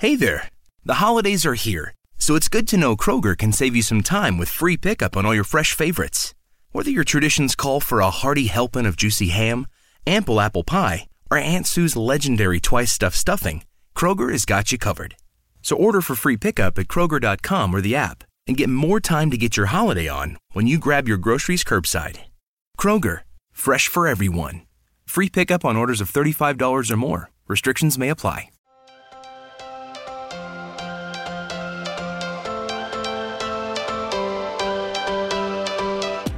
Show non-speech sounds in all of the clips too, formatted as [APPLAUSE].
Hey there! The holidays are here, so it's good to know Kroger can save you some time with free pickup on all your fresh favorites. Whether your traditions call for a hearty helping of juicy ham, ample apple pie, or Aunt Sue's legendary twice stuffed stuffing, Kroger has got you covered. So order for free pickup at Kroger.com or the app and get more time to get your holiday on when you grab your groceries curbside. Kroger, fresh for everyone. Free pickup on orders of $35 or more. Restrictions may apply.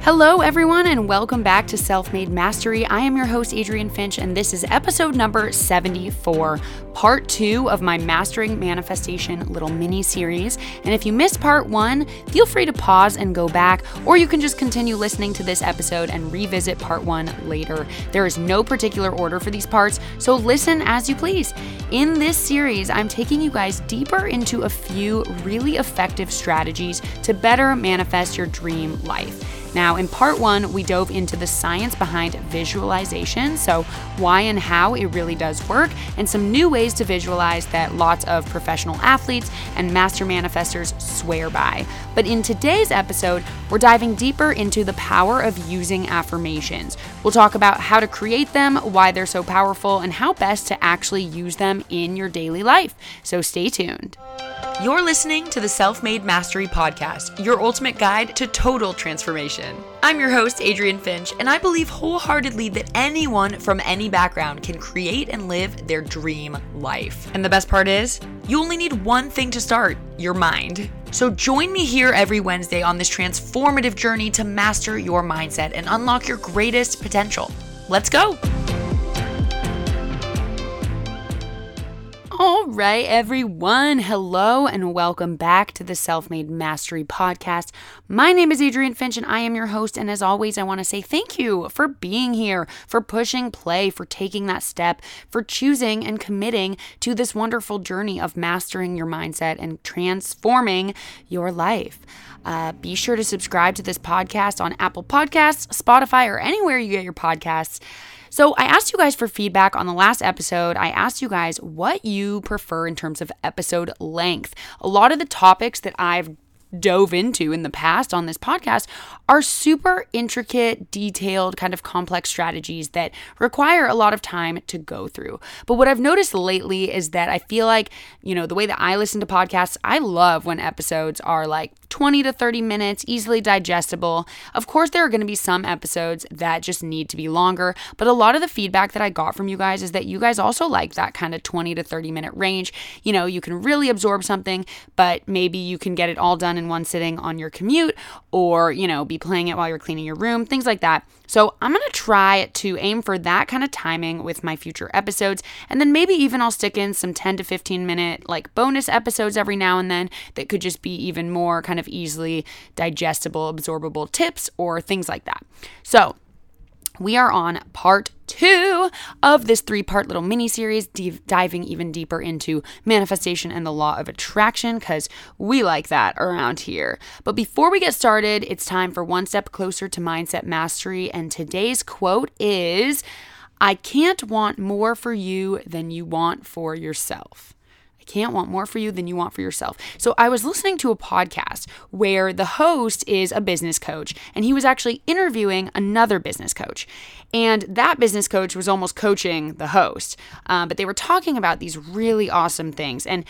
Hello, everyone, and welcome back to Self Made Mastery. I am your host, Adrienne Finch, and this is episode number 74, part two of my Mastering Manifestation little mini series. And if you missed part one, feel free to pause and go back, or you can just continue listening to this episode and revisit part one later. There is no particular order for these parts, so listen as you please. In this series, I'm taking you guys deeper into a few really effective strategies to better manifest your dream life. Now, in part one, we dove into the science behind visualization, so why and how it really does work, and some new ways to visualize that lots of professional athletes and master manifestors swear by. But in today's episode, we're diving deeper into the power of using affirmations. We'll talk about how to create them, why they're so powerful, and how best to actually use them in your daily life. So stay tuned. You're listening to the Self Made Mastery Podcast, your ultimate guide to total transformation. I'm your host, Adrienne Finch, and I believe wholeheartedly that anyone from any background can create and live their dream life. And the best part is, you only need one thing to start your mind. So join me here every Wednesday on this transformative journey to master your mindset and unlock your greatest potential. Let's go! All right, everyone. Hello and welcome back to the Self Made Mastery Podcast. My name is Adrienne Finch and I am your host. And as always, I want to say thank you for being here, for pushing play, for taking that step, for choosing and committing to this wonderful journey of mastering your mindset and transforming your life. Uh, be sure to subscribe to this podcast on Apple Podcasts, Spotify, or anywhere you get your podcasts. So, I asked you guys for feedback on the last episode. I asked you guys what you prefer in terms of episode length. A lot of the topics that I've dove into in the past on this podcast are super intricate, detailed, kind of complex strategies that require a lot of time to go through. But what I've noticed lately is that I feel like, you know, the way that I listen to podcasts, I love when episodes are like 20 to 30 minutes, easily digestible. Of course, there are going to be some episodes that just need to be longer, but a lot of the feedback that I got from you guys is that you guys also like that kind of 20 to 30 minute range. You know, you can really absorb something, but maybe you can get it all done in one sitting on your commute or, you know, be playing it while you're cleaning your room, things like that. So I'm going to try to aim for that kind of timing with my future episodes. And then maybe even I'll stick in some 10 to 15 minute like bonus episodes every now and then that could just be even more kind of easily digestible, absorbable tips or things like that. So we are on part two of this three part little mini series, diving even deeper into manifestation and the law of attraction, because we like that around here. But before we get started, it's time for one step closer to mindset mastery. And today's quote is I can't want more for you than you want for yourself. I can't want more for you than you want for yourself. So I was listening to a podcast where the host is a business coach and he was actually interviewing another business coach. And that business coach was almost coaching the host. Um, but they were talking about these really awesome things. And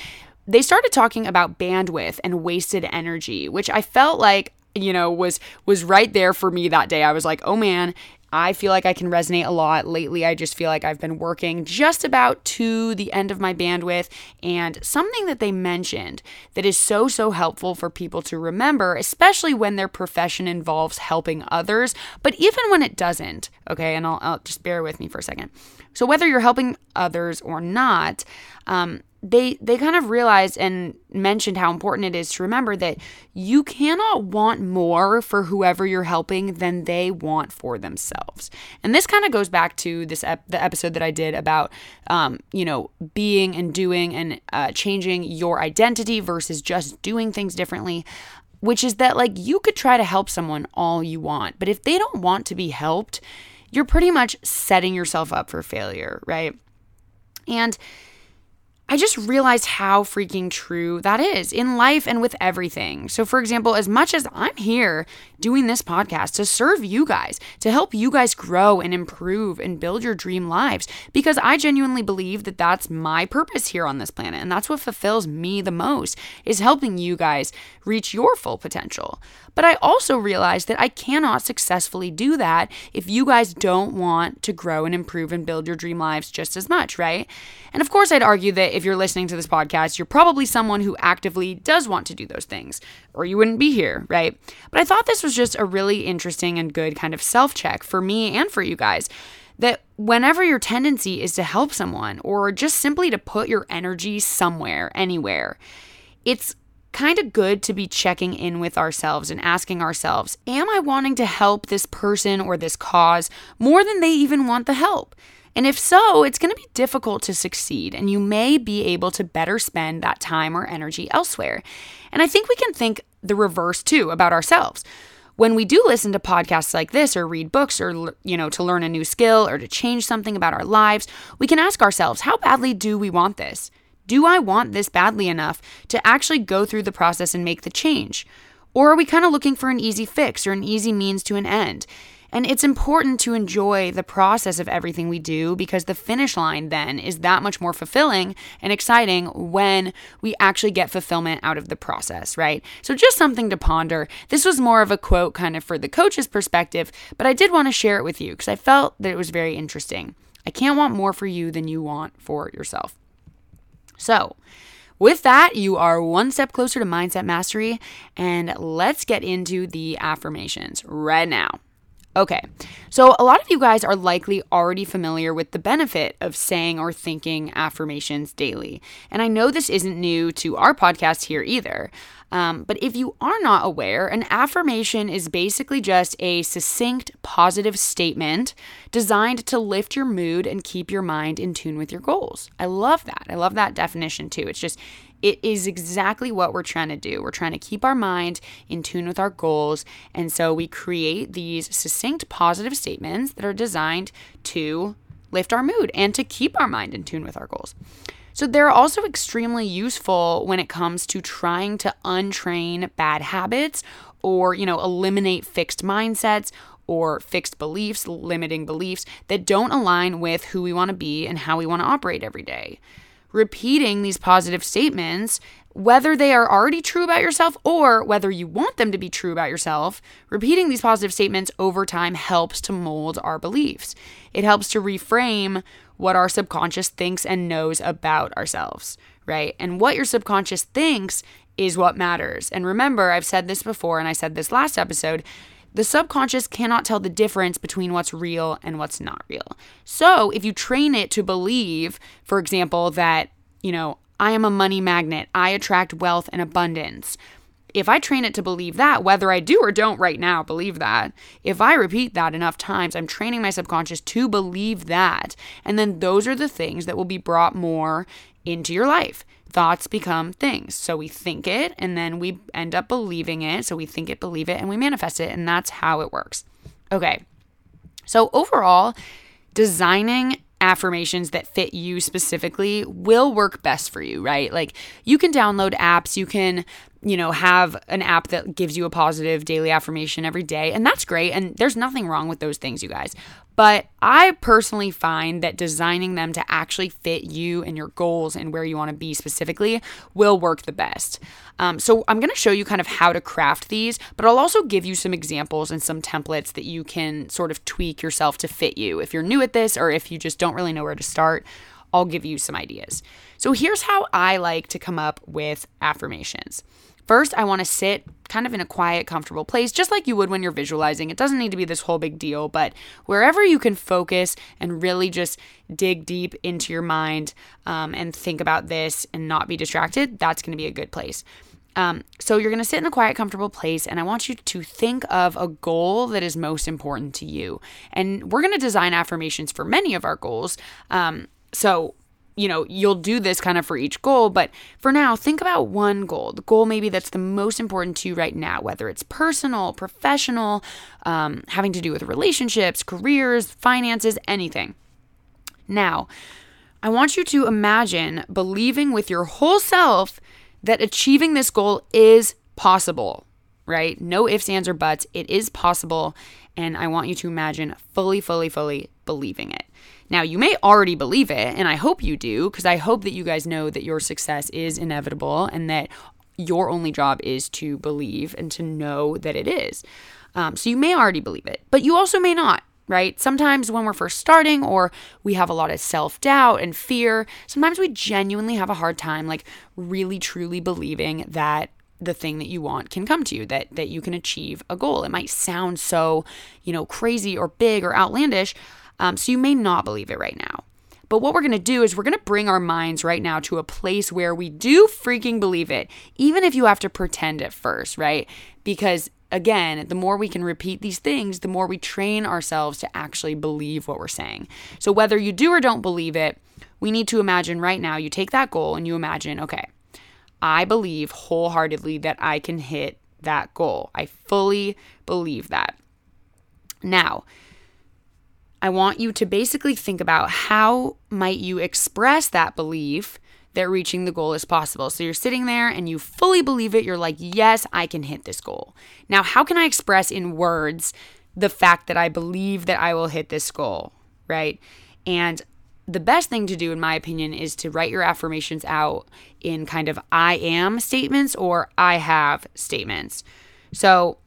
they started talking about bandwidth and wasted energy, which I felt like you know was was right there for me that day. I was like, "Oh man, I feel like I can resonate a lot. Lately, I just feel like I've been working just about to the end of my bandwidth. And something that they mentioned that is so, so helpful for people to remember, especially when their profession involves helping others, but even when it doesn't, okay, and I'll, I'll just bear with me for a second. So, whether you're helping others or not, um, they they kind of realized and mentioned how important it is to remember that you cannot want more for whoever you're helping than they want for themselves. And this kind of goes back to this ep- the episode that I did about um, you know being and doing and uh, changing your identity versus just doing things differently. Which is that like you could try to help someone all you want, but if they don't want to be helped, you're pretty much setting yourself up for failure, right? And I just realized how freaking true that is in life and with everything. So, for example, as much as I'm here doing this podcast to serve you guys, to help you guys grow and improve and build your dream lives, because I genuinely believe that that's my purpose here on this planet. And that's what fulfills me the most is helping you guys reach your full potential. But I also realize that I cannot successfully do that if you guys don't want to grow and improve and build your dream lives just as much, right? And of course, I'd argue that if you're listening to this podcast, you're probably someone who actively does want to do those things, or you wouldn't be here, right? But I thought this was just a really interesting and good kind of self check for me and for you guys that whenever your tendency is to help someone or just simply to put your energy somewhere, anywhere, it's kind of good to be checking in with ourselves and asking ourselves, Am I wanting to help this person or this cause more than they even want the help? And if so, it's going to be difficult to succeed, and you may be able to better spend that time or energy elsewhere. And I think we can think the reverse too about ourselves. When we do listen to podcasts like this or read books or you know to learn a new skill or to change something about our lives, we can ask ourselves, how badly do we want this? Do I want this badly enough to actually go through the process and make the change? Or are we kind of looking for an easy fix or an easy means to an end? And it's important to enjoy the process of everything we do because the finish line then is that much more fulfilling and exciting when we actually get fulfillment out of the process, right? So, just something to ponder. This was more of a quote kind of for the coach's perspective, but I did want to share it with you because I felt that it was very interesting. I can't want more for you than you want for yourself. So, with that, you are one step closer to mindset mastery, and let's get into the affirmations right now. Okay, so a lot of you guys are likely already familiar with the benefit of saying or thinking affirmations daily. And I know this isn't new to our podcast here either. Um, but if you are not aware, an affirmation is basically just a succinct, positive statement designed to lift your mood and keep your mind in tune with your goals. I love that. I love that definition too. It's just it is exactly what we're trying to do. We're trying to keep our mind in tune with our goals. And so we create these succinct positive statements that are designed to lift our mood and to keep our mind in tune with our goals. So they're also extremely useful when it comes to trying to untrain bad habits or, you know, eliminate fixed mindsets or fixed beliefs, limiting beliefs that don't align with who we want to be and how we want to operate every day repeating these positive statements, whether they are already true about yourself or whether you want them to be true about yourself, repeating these positive statements over time helps to mold our beliefs. It helps to reframe what our subconscious thinks and knows about ourselves, right? And what your subconscious thinks is what matters. And remember, I've said this before and I said this last episode the subconscious cannot tell the difference between what's real and what's not real. So, if you train it to believe, for example, that, you know, I am a money magnet, I attract wealth and abundance. If I train it to believe that, whether I do or don't right now believe that, if I repeat that enough times, I'm training my subconscious to believe that. And then those are the things that will be brought more into your life thoughts become things. So we think it and then we end up believing it. So we think it, believe it, and we manifest it. And that's how it works. Okay. So overall, designing affirmations that fit you specifically will work best for you, right? Like you can download apps, you can, you know, have an app that gives you a positive daily affirmation every day, and that's great. And there's nothing wrong with those things, you guys. But I personally find that designing them to actually fit you and your goals and where you want to be specifically will work the best. Um, so I'm going to show you kind of how to craft these, but I'll also give you some examples and some templates that you can sort of tweak yourself to fit you. If you're new at this or if you just don't really know where to start, I'll give you some ideas. So here's how I like to come up with affirmations. First, I want to sit kind of in a quiet, comfortable place, just like you would when you're visualizing. It doesn't need to be this whole big deal, but wherever you can focus and really just dig deep into your mind um, and think about this and not be distracted, that's going to be a good place. Um, so you're going to sit in a quiet, comfortable place, and I want you to think of a goal that is most important to you. And we're going to design affirmations for many of our goals. Um, so you know, you'll do this kind of for each goal, but for now, think about one goal, the goal maybe that's the most important to you right now, whether it's personal, professional, um, having to do with relationships, careers, finances, anything. Now, I want you to imagine believing with your whole self that achieving this goal is possible, right? No ifs, ands, or buts. It is possible. And I want you to imagine fully, fully, fully believing it. Now, you may already believe it, and I hope you do, because I hope that you guys know that your success is inevitable and that your only job is to believe and to know that it is. Um, so you may already believe it, but you also may not right? Sometimes when we're first starting or we have a lot of self doubt and fear, sometimes we genuinely have a hard time, like really truly believing that the thing that you want can come to you that that you can achieve a goal it might sound so you know crazy or big or outlandish um, so you may not believe it right now but what we're going to do is we're going to bring our minds right now to a place where we do freaking believe it even if you have to pretend at first right because again, the more we can repeat these things, the more we train ourselves to actually believe what we're saying. So whether you do or don't believe it, we need to imagine right now you take that goal and you imagine, okay, I believe wholeheartedly that I can hit that goal. I fully believe that. Now, I want you to basically think about how might you express that belief that reaching the goal is possible. So you're sitting there and you fully believe it. You're like, yes, I can hit this goal. Now, how can I express in words the fact that I believe that I will hit this goal, right? And the best thing to do, in my opinion, is to write your affirmations out in kind of I am statements or I have statements. So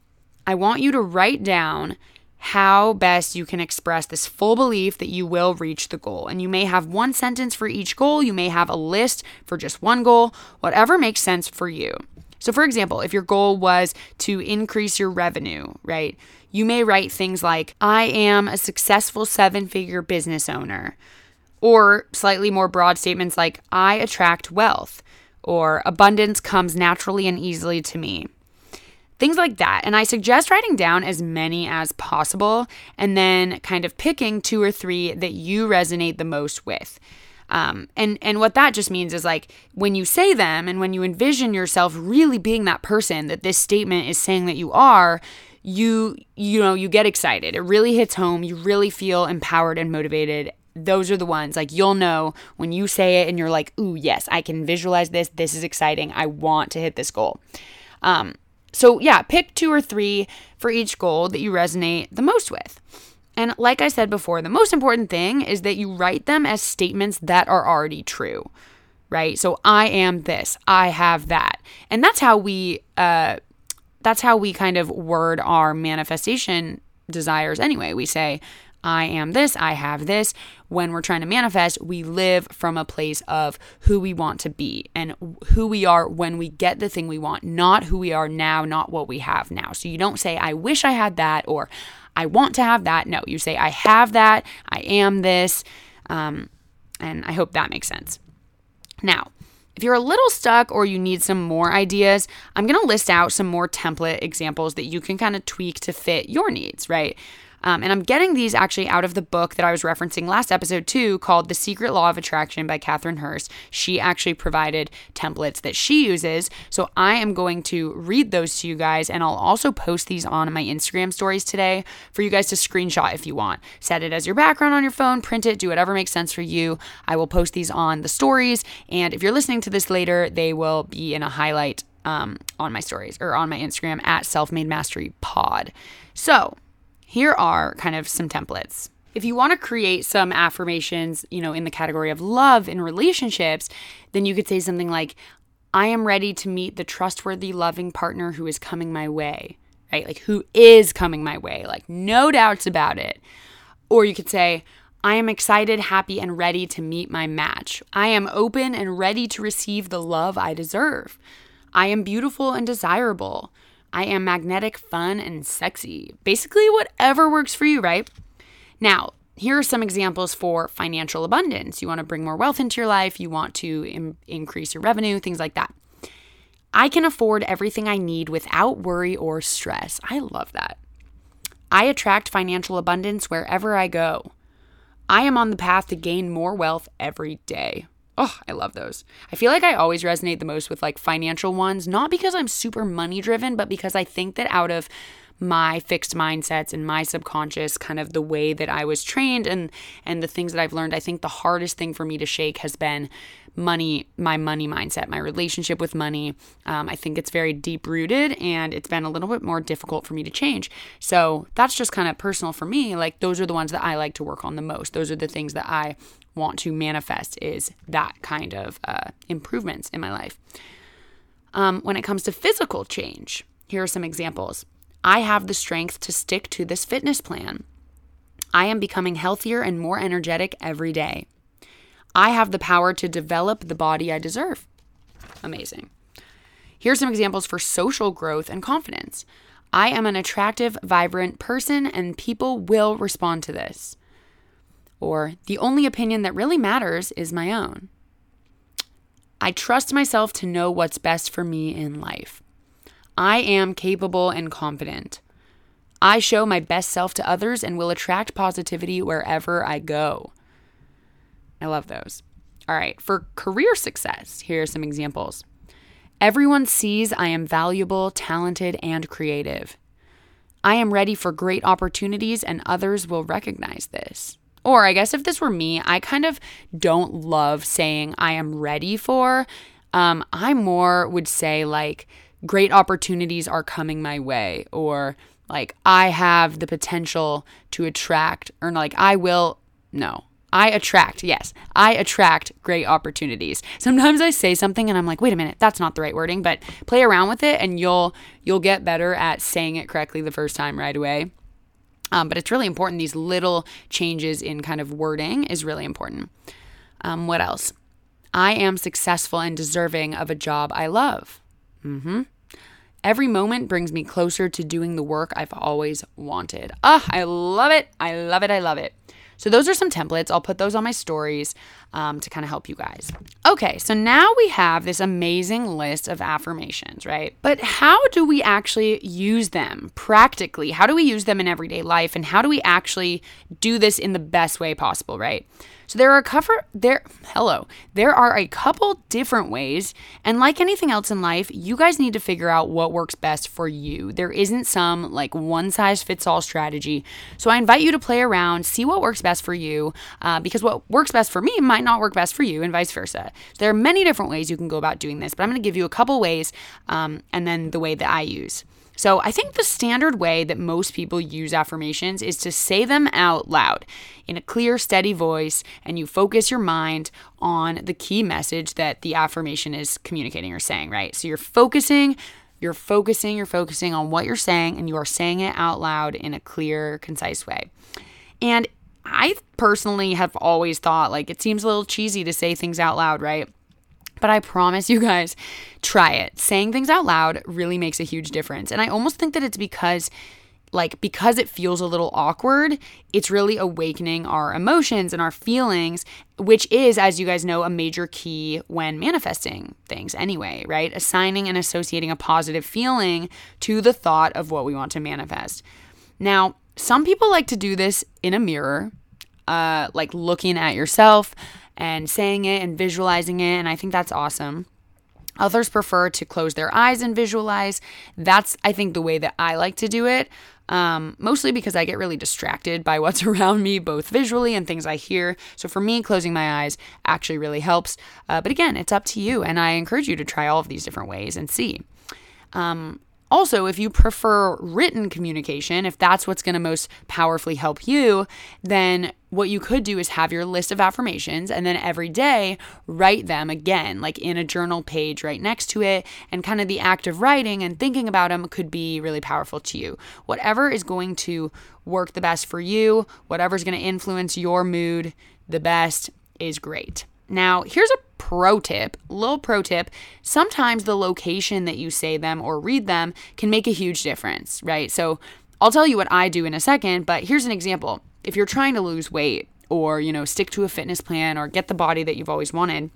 I want you to write down how best you can express this full belief that you will reach the goal. And you may have one sentence for each goal, you may have a list for just one goal, whatever makes sense for you. So, for example, if your goal was to increase your revenue, right, you may write things like, I am a successful seven figure business owner. Or slightly more broad statements like, I attract wealth, or abundance comes naturally and easily to me. Things like that. And I suggest writing down as many as possible and then kind of picking two or three that you resonate the most with. Um, and and what that just means is like when you say them and when you envision yourself really being that person that this statement is saying that you are, you you know you get excited. It really hits home. You really feel empowered and motivated. Those are the ones like you'll know when you say it and you're like, ooh yes, I can visualize this. This is exciting. I want to hit this goal. Um, so, yeah, pick two or three for each goal that you resonate the most with. And like I said before, the most important thing is that you write them as statements that are already true, right? So, I am this, I have that. And that's how we, uh, that's how we kind of word our manifestation desires anyway. We say, I am this, I have this. When we're trying to manifest, we live from a place of who we want to be and who we are when we get the thing we want, not who we are now, not what we have now. So you don't say, I wish I had that or I want to have that. No, you say, I have that, I am this. Um, and I hope that makes sense. Now, if you're a little stuck or you need some more ideas, I'm going to list out some more template examples that you can kind of tweak to fit your needs, right? Um, and I'm getting these actually out of the book that I was referencing last episode too, called The Secret Law of Attraction by Katherine Hurst. She actually provided templates that she uses. So I am going to read those to you guys, and I'll also post these on my Instagram stories today for you guys to screenshot if you want. Set it as your background on your phone, print it, do whatever makes sense for you. I will post these on the stories. And if you're listening to this later, they will be in a highlight um, on my stories or on my Instagram at Self Made Mastery Pod. So, here are kind of some templates. If you want to create some affirmations, you know, in the category of love in relationships, then you could say something like, I am ready to meet the trustworthy, loving partner who is coming my way, right? Like, who is coming my way, like, no doubts about it. Or you could say, I am excited, happy, and ready to meet my match. I am open and ready to receive the love I deserve. I am beautiful and desirable. I am magnetic, fun, and sexy. Basically, whatever works for you, right? Now, here are some examples for financial abundance. You want to bring more wealth into your life, you want to Im- increase your revenue, things like that. I can afford everything I need without worry or stress. I love that. I attract financial abundance wherever I go. I am on the path to gain more wealth every day. Oh, I love those. I feel like I always resonate the most with like financial ones, not because I'm super money driven, but because I think that out of my fixed mindsets and my subconscious kind of the way that I was trained and and the things that I've learned I think the hardest thing for me to shake has been money my money mindset my relationship with money. Um, I think it's very deep rooted and it's been a little bit more difficult for me to change. So that's just kind of personal for me like those are the ones that I like to work on the most. Those are the things that I want to manifest is that kind of uh, improvements in my life um, when it comes to physical change here are some examples I have the strength to stick to this fitness plan. I am becoming healthier and more energetic every day. I have the power to develop the body I deserve. Amazing. Here's some examples for social growth and confidence. I am an attractive, vibrant person, and people will respond to this. Or, the only opinion that really matters is my own. I trust myself to know what's best for me in life. I am capable and confident. I show my best self to others and will attract positivity wherever I go. I love those. All right, for career success, here are some examples. Everyone sees I am valuable, talented, and creative. I am ready for great opportunities, and others will recognize this. Or, I guess if this were me, I kind of don't love saying I am ready for. Um, I more would say, like, great opportunities are coming my way or like I have the potential to attract or like I will no. I attract, yes, I attract great opportunities. Sometimes I say something and I'm like, wait a minute, that's not the right wording, but play around with it and you'll you'll get better at saying it correctly the first time right away. Um, but it's really important. These little changes in kind of wording is really important. Um, what else? I am successful and deserving of a job I love. Mm-hmm. Every moment brings me closer to doing the work I've always wanted. Ah, I love it. I love it. I love it. So, those are some templates. I'll put those on my stories um, to kind of help you guys. Okay, so now we have this amazing list of affirmations, right? But how do we actually use them practically? How do we use them in everyday life? And how do we actually do this in the best way possible, right? So there are a cover there hello. There are a couple different ways and like anything else in life, you guys need to figure out what works best for you. There isn't some like one size fits all strategy. So I invite you to play around, see what works best for you uh, because what works best for me might not work best for you and vice versa. There are many different ways you can go about doing this, but I'm going to give you a couple ways um, and then the way that I use. So, I think the standard way that most people use affirmations is to say them out loud in a clear, steady voice, and you focus your mind on the key message that the affirmation is communicating or saying, right? So, you're focusing, you're focusing, you're focusing on what you're saying, and you are saying it out loud in a clear, concise way. And I personally have always thought like it seems a little cheesy to say things out loud, right? But I promise you guys, try it. Saying things out loud really makes a huge difference. And I almost think that it's because like because it feels a little awkward, it's really awakening our emotions and our feelings, which is as you guys know a major key when manifesting things anyway, right? Assigning and associating a positive feeling to the thought of what we want to manifest. Now, some people like to do this in a mirror, uh, like looking at yourself and saying it and visualizing it. And I think that's awesome. Others prefer to close their eyes and visualize. That's, I think, the way that I like to do it. Um, mostly because I get really distracted by [LAUGHS] what's around me, both visually and things I hear. So for me, closing my eyes actually really helps. Uh, but again, it's up to you. And I encourage you to try all of these different ways and see. Um, also, if you prefer written communication, if that's what's going to most powerfully help you, then what you could do is have your list of affirmations and then every day write them again, like in a journal page right next to it. And kind of the act of writing and thinking about them could be really powerful to you. Whatever is going to work the best for you, whatever's going to influence your mood the best is great. Now, here's a pro tip, little pro tip. Sometimes the location that you say them or read them can make a huge difference, right? So, I'll tell you what I do in a second, but here's an example. If you're trying to lose weight or, you know, stick to a fitness plan or get the body that you've always wanted,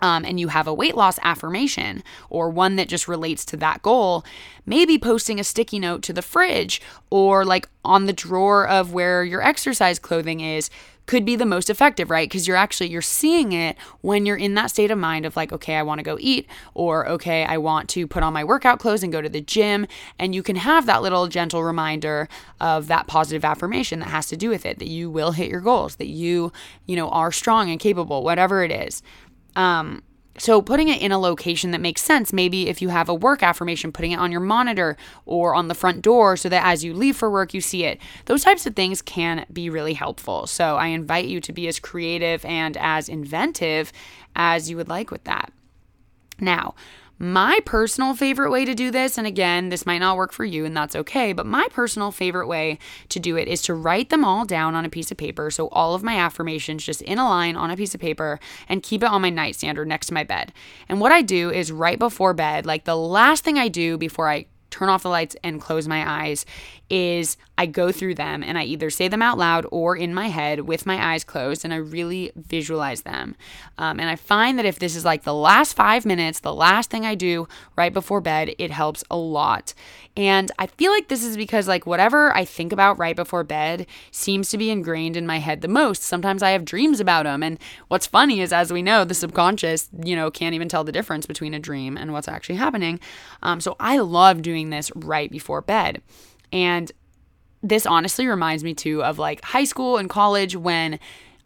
um, and you have a weight loss affirmation or one that just relates to that goal, maybe posting a sticky note to the fridge or like on the drawer of where your exercise clothing is could be the most effective, right? Because you're actually you're seeing it when you're in that state of mind of like, okay, I want to go eat or okay, I want to put on my workout clothes and go to the gym, and you can have that little gentle reminder of that positive affirmation that has to do with it that you will hit your goals, that you, you know, are strong and capable, whatever it is. Um, so, putting it in a location that makes sense, maybe if you have a work affirmation, putting it on your monitor or on the front door so that as you leave for work, you see it. Those types of things can be really helpful. So, I invite you to be as creative and as inventive as you would like with that. Now, my personal favorite way to do this, and again, this might not work for you, and that's okay, but my personal favorite way to do it is to write them all down on a piece of paper. So, all of my affirmations just in a line on a piece of paper and keep it on my nightstand or next to my bed. And what I do is right before bed, like the last thing I do before I turn off the lights and close my eyes is I go through them and I either say them out loud or in my head with my eyes closed and I really visualize them. Um, and I find that if this is like the last five minutes, the last thing I do right before bed, it helps a lot. And I feel like this is because, like, whatever I think about right before bed seems to be ingrained in my head the most. Sometimes I have dreams about them. And what's funny is, as we know, the subconscious, you know, can't even tell the difference between a dream and what's actually happening. Um, so I love doing this right before bed. And this honestly reminds me too of like high school and college when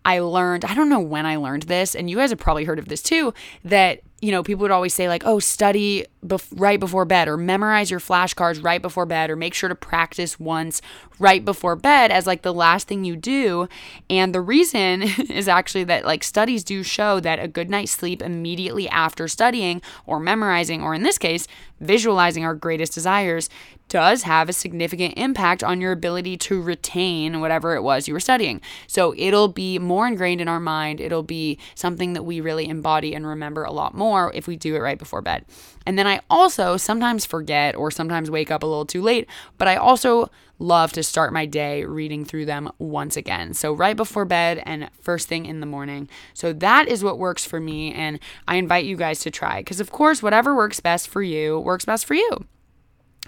I learned, I don't know when I learned this, and you guys have probably heard of this too, that you know, people would always say, like, oh, study bef- right before bed, or memorize your flashcards right before bed, or make sure to practice once right before bed as like the last thing you do. And the reason [LAUGHS] is actually that, like, studies do show that a good night's sleep immediately after studying or memorizing, or in this case, visualizing our greatest desires, does have a significant impact on your ability to retain whatever it was you were studying. So it'll be more ingrained in our mind. It'll be something that we really embody and remember a lot more if we do it right before bed. And then I also sometimes forget or sometimes wake up a little too late, but I also love to start my day reading through them once again. So, right before bed and first thing in the morning. So, that is what works for me. And I invite you guys to try because, of course, whatever works best for you works best for you.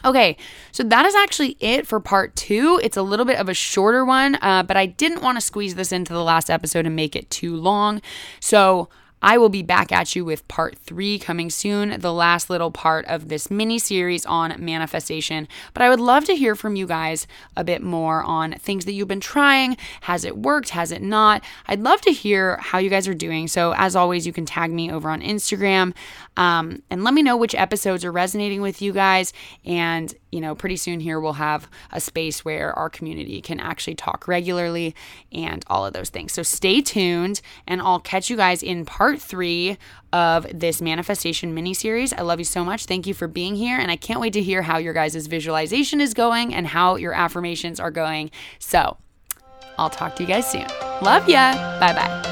Okay, so that is actually it for part two. It's a little bit of a shorter one, uh, but I didn't want to squeeze this into the last episode and make it too long. So I will be back at you with part three coming soon, the last little part of this mini series on manifestation. But I would love to hear from you guys a bit more on things that you've been trying. Has it worked? Has it not? I'd love to hear how you guys are doing. So, as always, you can tag me over on Instagram um, and let me know which episodes are resonating with you guys. And you know, pretty soon here we'll have a space where our community can actually talk regularly and all of those things. So stay tuned, and I'll catch you guys in part three of this manifestation mini series. I love you so much. Thank you for being here, and I can't wait to hear how your guys' visualization is going and how your affirmations are going. So I'll talk to you guys soon. Love ya. Bye bye.